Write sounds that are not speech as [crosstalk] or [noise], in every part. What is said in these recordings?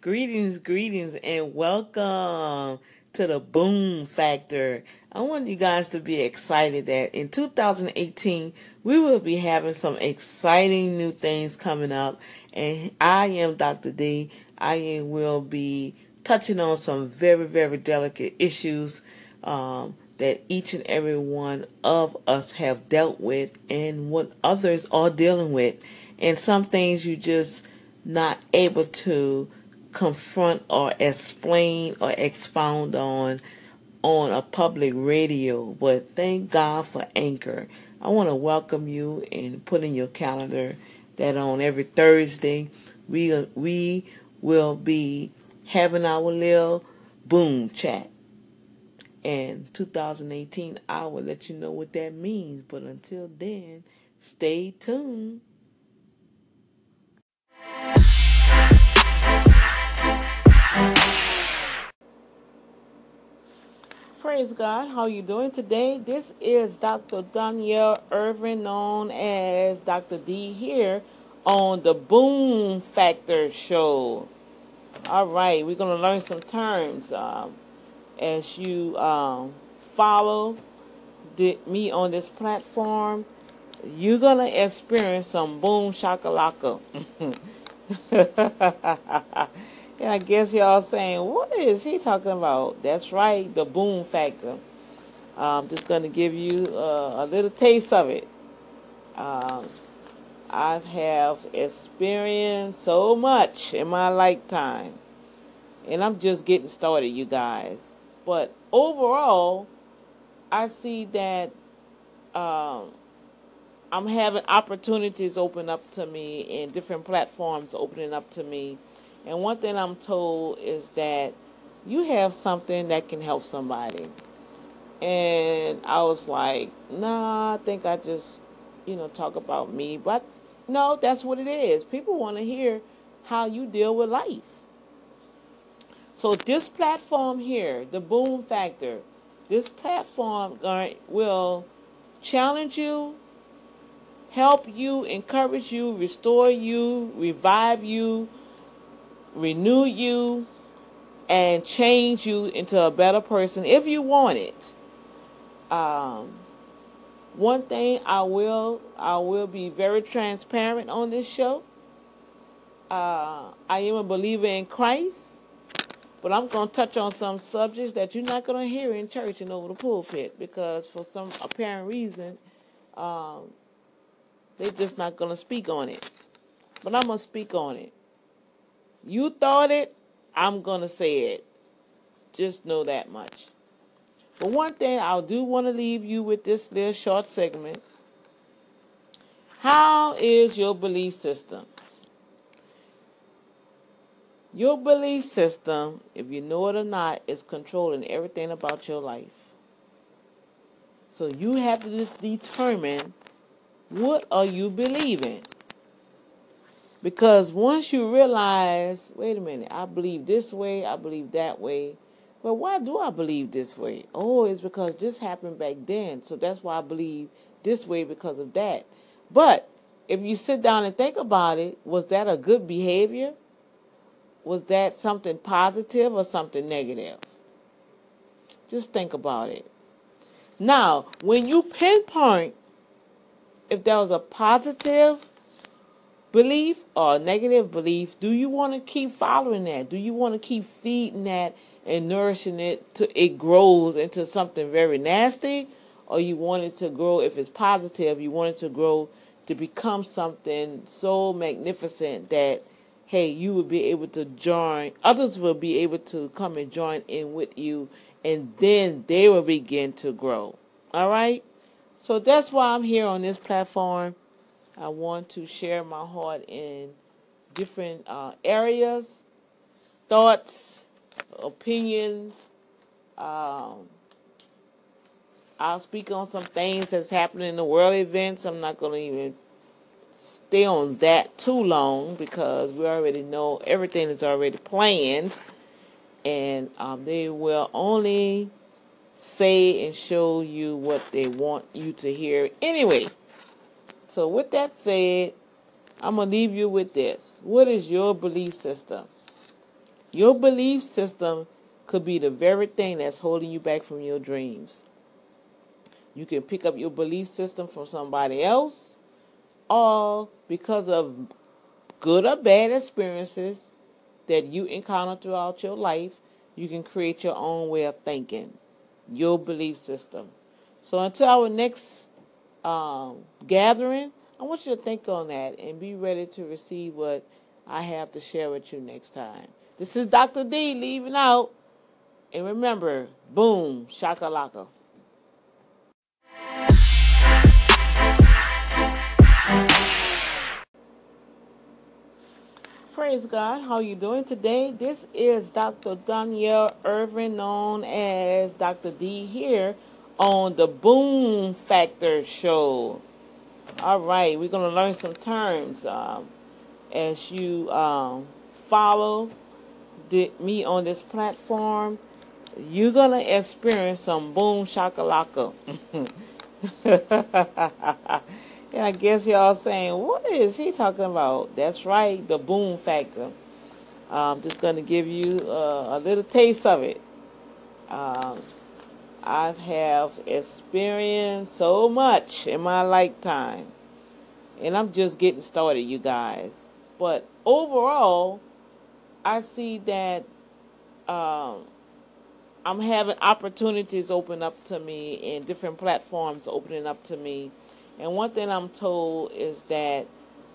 Greetings, greetings, and welcome to the Boom Factor. I want you guys to be excited that in 2018 we will be having some exciting new things coming up. And I am Dr. D. I will be touching on some very, very delicate issues um, that each and every one of us have dealt with and what others are dealing with. And some things you just not able to confront or explain or expound on on a public radio. But thank God for Anchor. I want to welcome you and put in your calendar that on every Thursday we we will be having our little boom chat. And 2018, I will let you know what that means. But until then, stay tuned. Praise God. How you doing today? This is Dr. Danielle Irvin, known as Dr. D here on the Boom Factor Show. All right, we're going to learn some terms um, as you um, follow me on this platform. You're going to experience some boom shakalaka. [laughs] And I guess y'all saying, what is he talking about? That's right, the boom factor. I'm just going to give you uh, a little taste of it. Um, I have experienced so much in my lifetime. And I'm just getting started, you guys. But overall, I see that um, I'm having opportunities open up to me and different platforms opening up to me and one thing I'm told is that you have something that can help somebody. And I was like, nah, I think I just, you know, talk about me. But no, that's what it is. People want to hear how you deal with life. So this platform here, the Boom Factor, this platform will challenge you, help you, encourage you, restore you, revive you, renew you, and change you into a better person if you want it. Um, one thing I will I will be very transparent on this show. Uh, I am a believer in Christ, but I'm going to touch on some subjects that you're not going to hear in church and over the pulpit because for some apparent reason, um, they're just not going to speak on it. But I'm going to speak on it. You thought it, I'm going to say it. Just know that much. But one thing I do want to leave you with this little short segment. How is your belief system? Your belief system, if you know it or not, is controlling everything about your life. So you have to determine what are you believing? Because once you realize, wait a minute, I believe this way, I believe that way. But why do I believe this way? Oh, it's because this happened back then. So that's why I believe this way because of that. But if you sit down and think about it, was that a good behavior? Was that something positive or something negative? Just think about it. Now, when you pinpoint if there was a positive belief or negative belief, do you want to keep following that? Do you want to keep feeding that and nourishing it to it grows into something very nasty? Or you want it to grow if it's positive, you want it to grow to become something so magnificent that hey, you will be able to join others will be able to come and join in with you and then they will begin to grow. All right? So that's why I'm here on this platform I want to share my heart in different uh, areas, thoughts, opinions. Um, I'll speak on some things that's happening in the world events. I'm not going to even stay on that too long because we already know everything is already planned, and um, they will only say and show you what they want you to hear anyway. So, with that said, I'm going to leave you with this. What is your belief system? Your belief system could be the very thing that's holding you back from your dreams. You can pick up your belief system from somebody else or because of good or bad experiences that you encounter throughout your life, you can create your own way of thinking, your belief system. So until our next um, gathering, I want you to think on that and be ready to receive what I have to share with you next time. This is Dr. D leaving out. And remember, boom, shakalaka. Praise God. How you doing today? This is Dr. Danielle Irvin, known as Dr. D here on the Boom Factor Show. All right, we're going to learn some terms um, as you um, follow the, me on this platform. You're going to experience some boom shakalaka. [laughs] and I guess y'all saying, what is he talking about? That's right, the boom factor. I'm just going to give you uh, a little taste of it. Um, I have experienced so much in my lifetime. And I'm just getting started, you guys. But overall, I see that um, I'm having opportunities open up to me and different platforms opening up to me. And one thing I'm told is that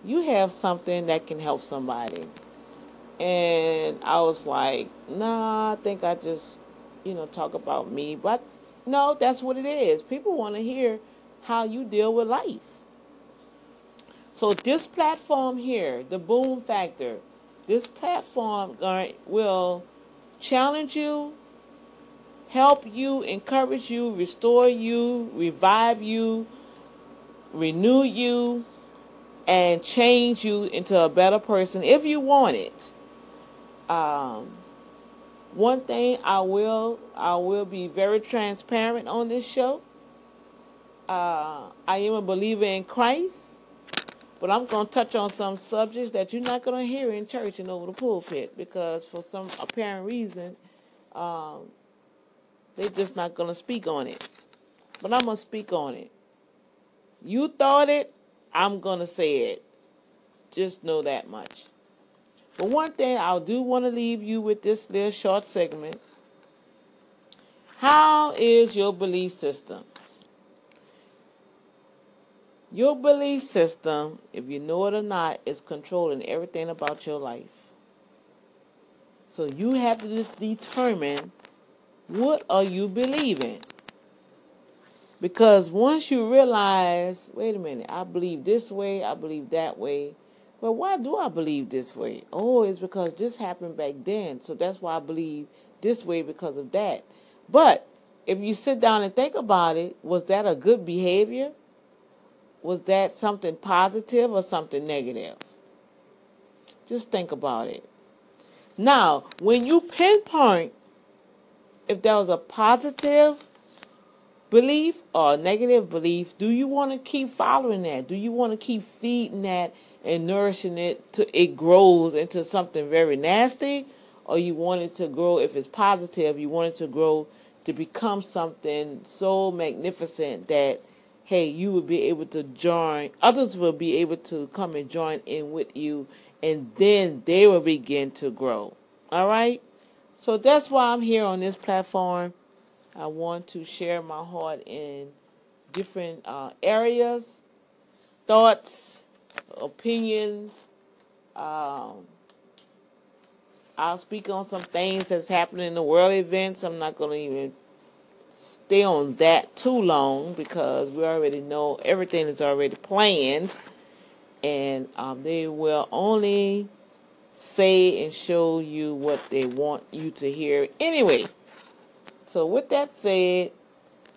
you have something that can help somebody. And I was like, nah, I think I just, you know, talk about me. But no, that's what it is. People want to hear how you deal with life. So this platform here, the Boom Factor, this platform will challenge you, help you, encourage you, restore you, revive you, renew you, and change you into a better person if you want it. Um, one thing I will I will be very transparent on this show. Uh, I am a believer in Christ, but I'm going to touch on some subjects that you're not going to hear in church and over the pulpit because for some apparent reason, um, they're just not going to speak on it. But I'm going to speak on it. You thought it, I'm going to say it. Just know that much. But one thing I do want to leave you with this little short segment. How is your belief system? Your belief system, if you know it or not, is controlling everything about your life. So you have to determine what are you believing? Because once you realize, wait a minute, I believe this way, I believe that way, well, why do I believe this way? Oh, it's because this happened back then. So that's why I believe this way because of that. But if you sit down and think about it, was that a good behavior? Was that something positive or something negative? Just think about it. Now, when you pinpoint if there was a positive belief or a negative belief, do you want to keep following that? Do you want to keep feeding that and nourishing it to it grows into something very nasty or you want it to grow if it's positive you want it to grow to become something so magnificent that hey you will be able to join others will be able to come and join in with you and then they will begin to grow. All right? So that's why i'm here on this platform. I want to share my heart in different uh, areas. Thoughts opinions. Um, I'll speak on some things that's happening in the world events. I'm not going to even stay on that too long because we already know everything is already planned, and um, they will only say and show you what they want you to hear anyway. So, with that said,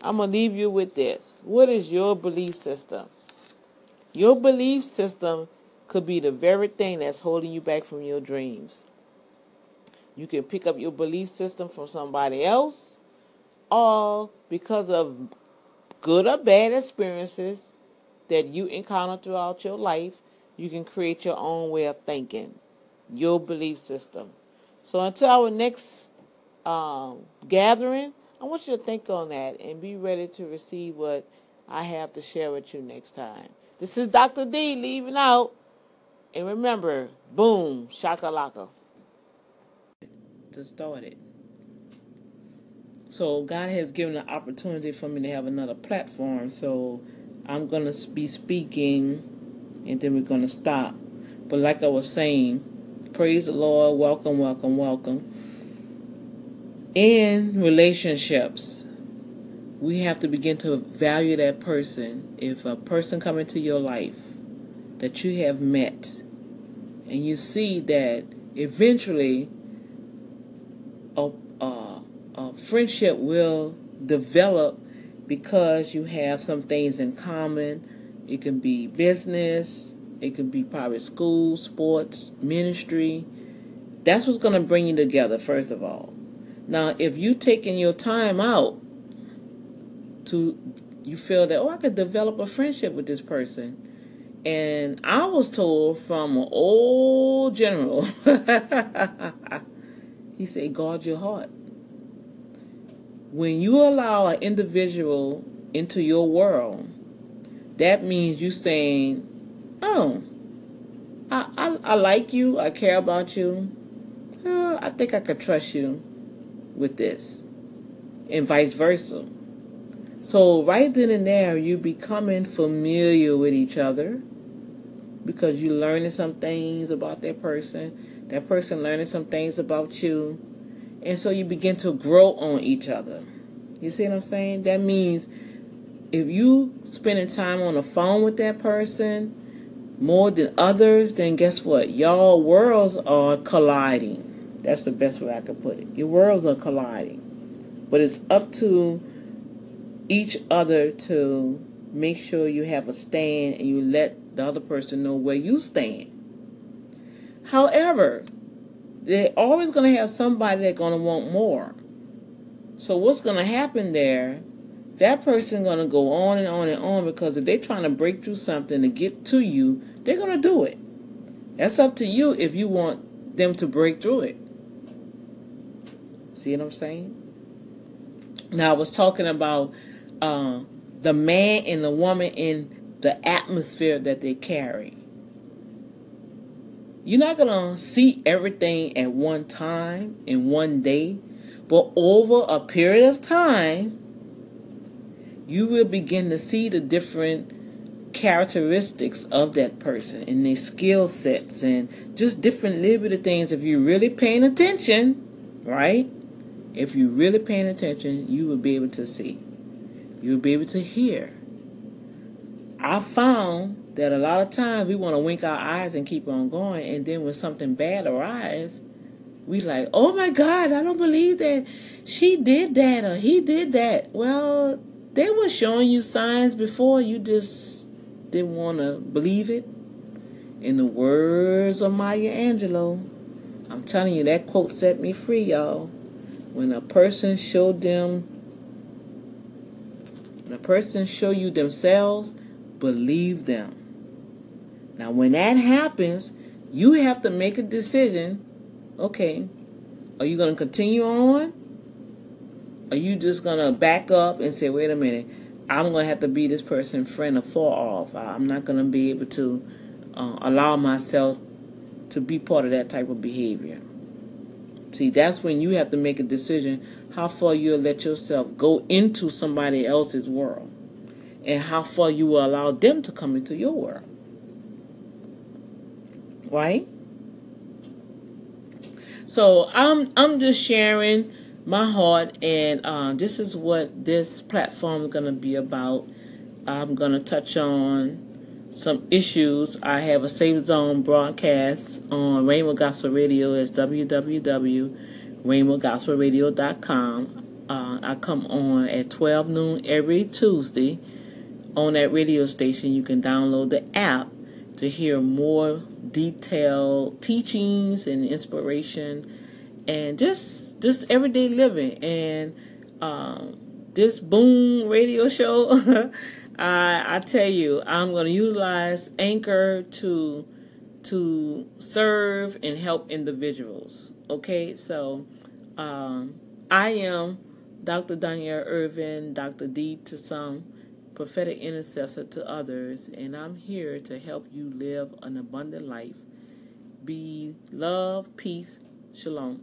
I'm going to leave you with this. What is your belief system? Your belief system could be the very thing that's holding you back from your dreams. You can pick up your belief system from somebody else or because of good or bad experiences that you encounter throughout your life, you can create your own way of thinking, your belief system. So until our next um, gathering, I want you to think on that and be ready to receive what I have to share with you next time. This is Dr. D leaving out. And remember, boom, shakalaka. To start it. So God has given an opportunity for me to have another platform. So I'm going to be speaking and then we're going to stop. But like I was saying, praise the Lord, welcome, welcome, welcome. In relationships, we have to begin to value that person. If a person come into your life that you have met and you see that eventually a, a, a friendship will develop because you have some things in common. It can be business, it can be private school, sports, ministry. That's what's going to bring you together, first of all. Now, if you taking your time out to, you feel that, oh, I could develop a friendship with this person. And I was told from an old general, [laughs] he said, guard your heart. When you allow an individual into your world, that means you saying, oh, I, I, I like you, I care about you, uh, I think I could trust you with this, and vice versa. So, right then and there, you becoming familiar with each other because you're learning some things about that person, that person learning some things about you, and so you begin to grow on each other. You see what I'm saying? That means if you spending time on the phone with that person more than others, then guess what? Y'all worlds are colliding. That's the best way I could put it. Your worlds are colliding. But it's up to each other to make sure you have a stand and you let the other person know where you stand. However, they're always going to have somebody that's going to want more. So what's going to happen there? That person going to go on and on and on because if they're trying to break through something to get to you, they're going to do it. That's up to you if you want them to break through it. See what I'm saying? Now, I was talking about uh, the man and the woman in the atmosphere that they carry. You're not going to see everything at one time in one day, but over a period of time, you will begin to see the different characteristics of that person and their skill sets and just different little bit of things. If you're really paying attention, right? If you're really paying attention, you will be able to see. You'll be able to hear. I found that a lot of times we want to wink our eyes and keep on going, and then when something bad arises, we like, oh my God, I don't believe that she did that or he did that. Well, they were showing you signs before you just didn't want to believe it. In the words of Maya Angelou, I'm telling you, that quote set me free, y'all. When a person showed them, a person show you themselves, believe them. Now, when that happens, you have to make a decision. Okay, are you going to continue on? Are you just going to back up and say, wait a minute, I'm going to have to be this person friend or fall off. I'm not going to be able to uh, allow myself to be part of that type of behavior. See, that's when you have to make a decision how far you'll let yourself go into somebody else's world and how far you will allow them to come into your world. Right? So I'm I'm just sharing my heart, and uh, this is what this platform is going to be about. I'm going to touch on some issues. I have a Safe Zone broadcast on Rainbow Gospel Radio. It's www.rainbowgospelradio.com. Uh, I come on at 12 noon every Tuesday on that radio station. You can download the app to hear more detailed teachings and inspiration and just just everyday living and um, this boom radio show [laughs] I, I tell you i'm going to utilize anchor to to serve and help individuals. Okay, so um, I am Dr. Danielle Irvin, Dr. D to some, prophetic intercessor to others, and I'm here to help you live an abundant life. Be love, peace, shalom.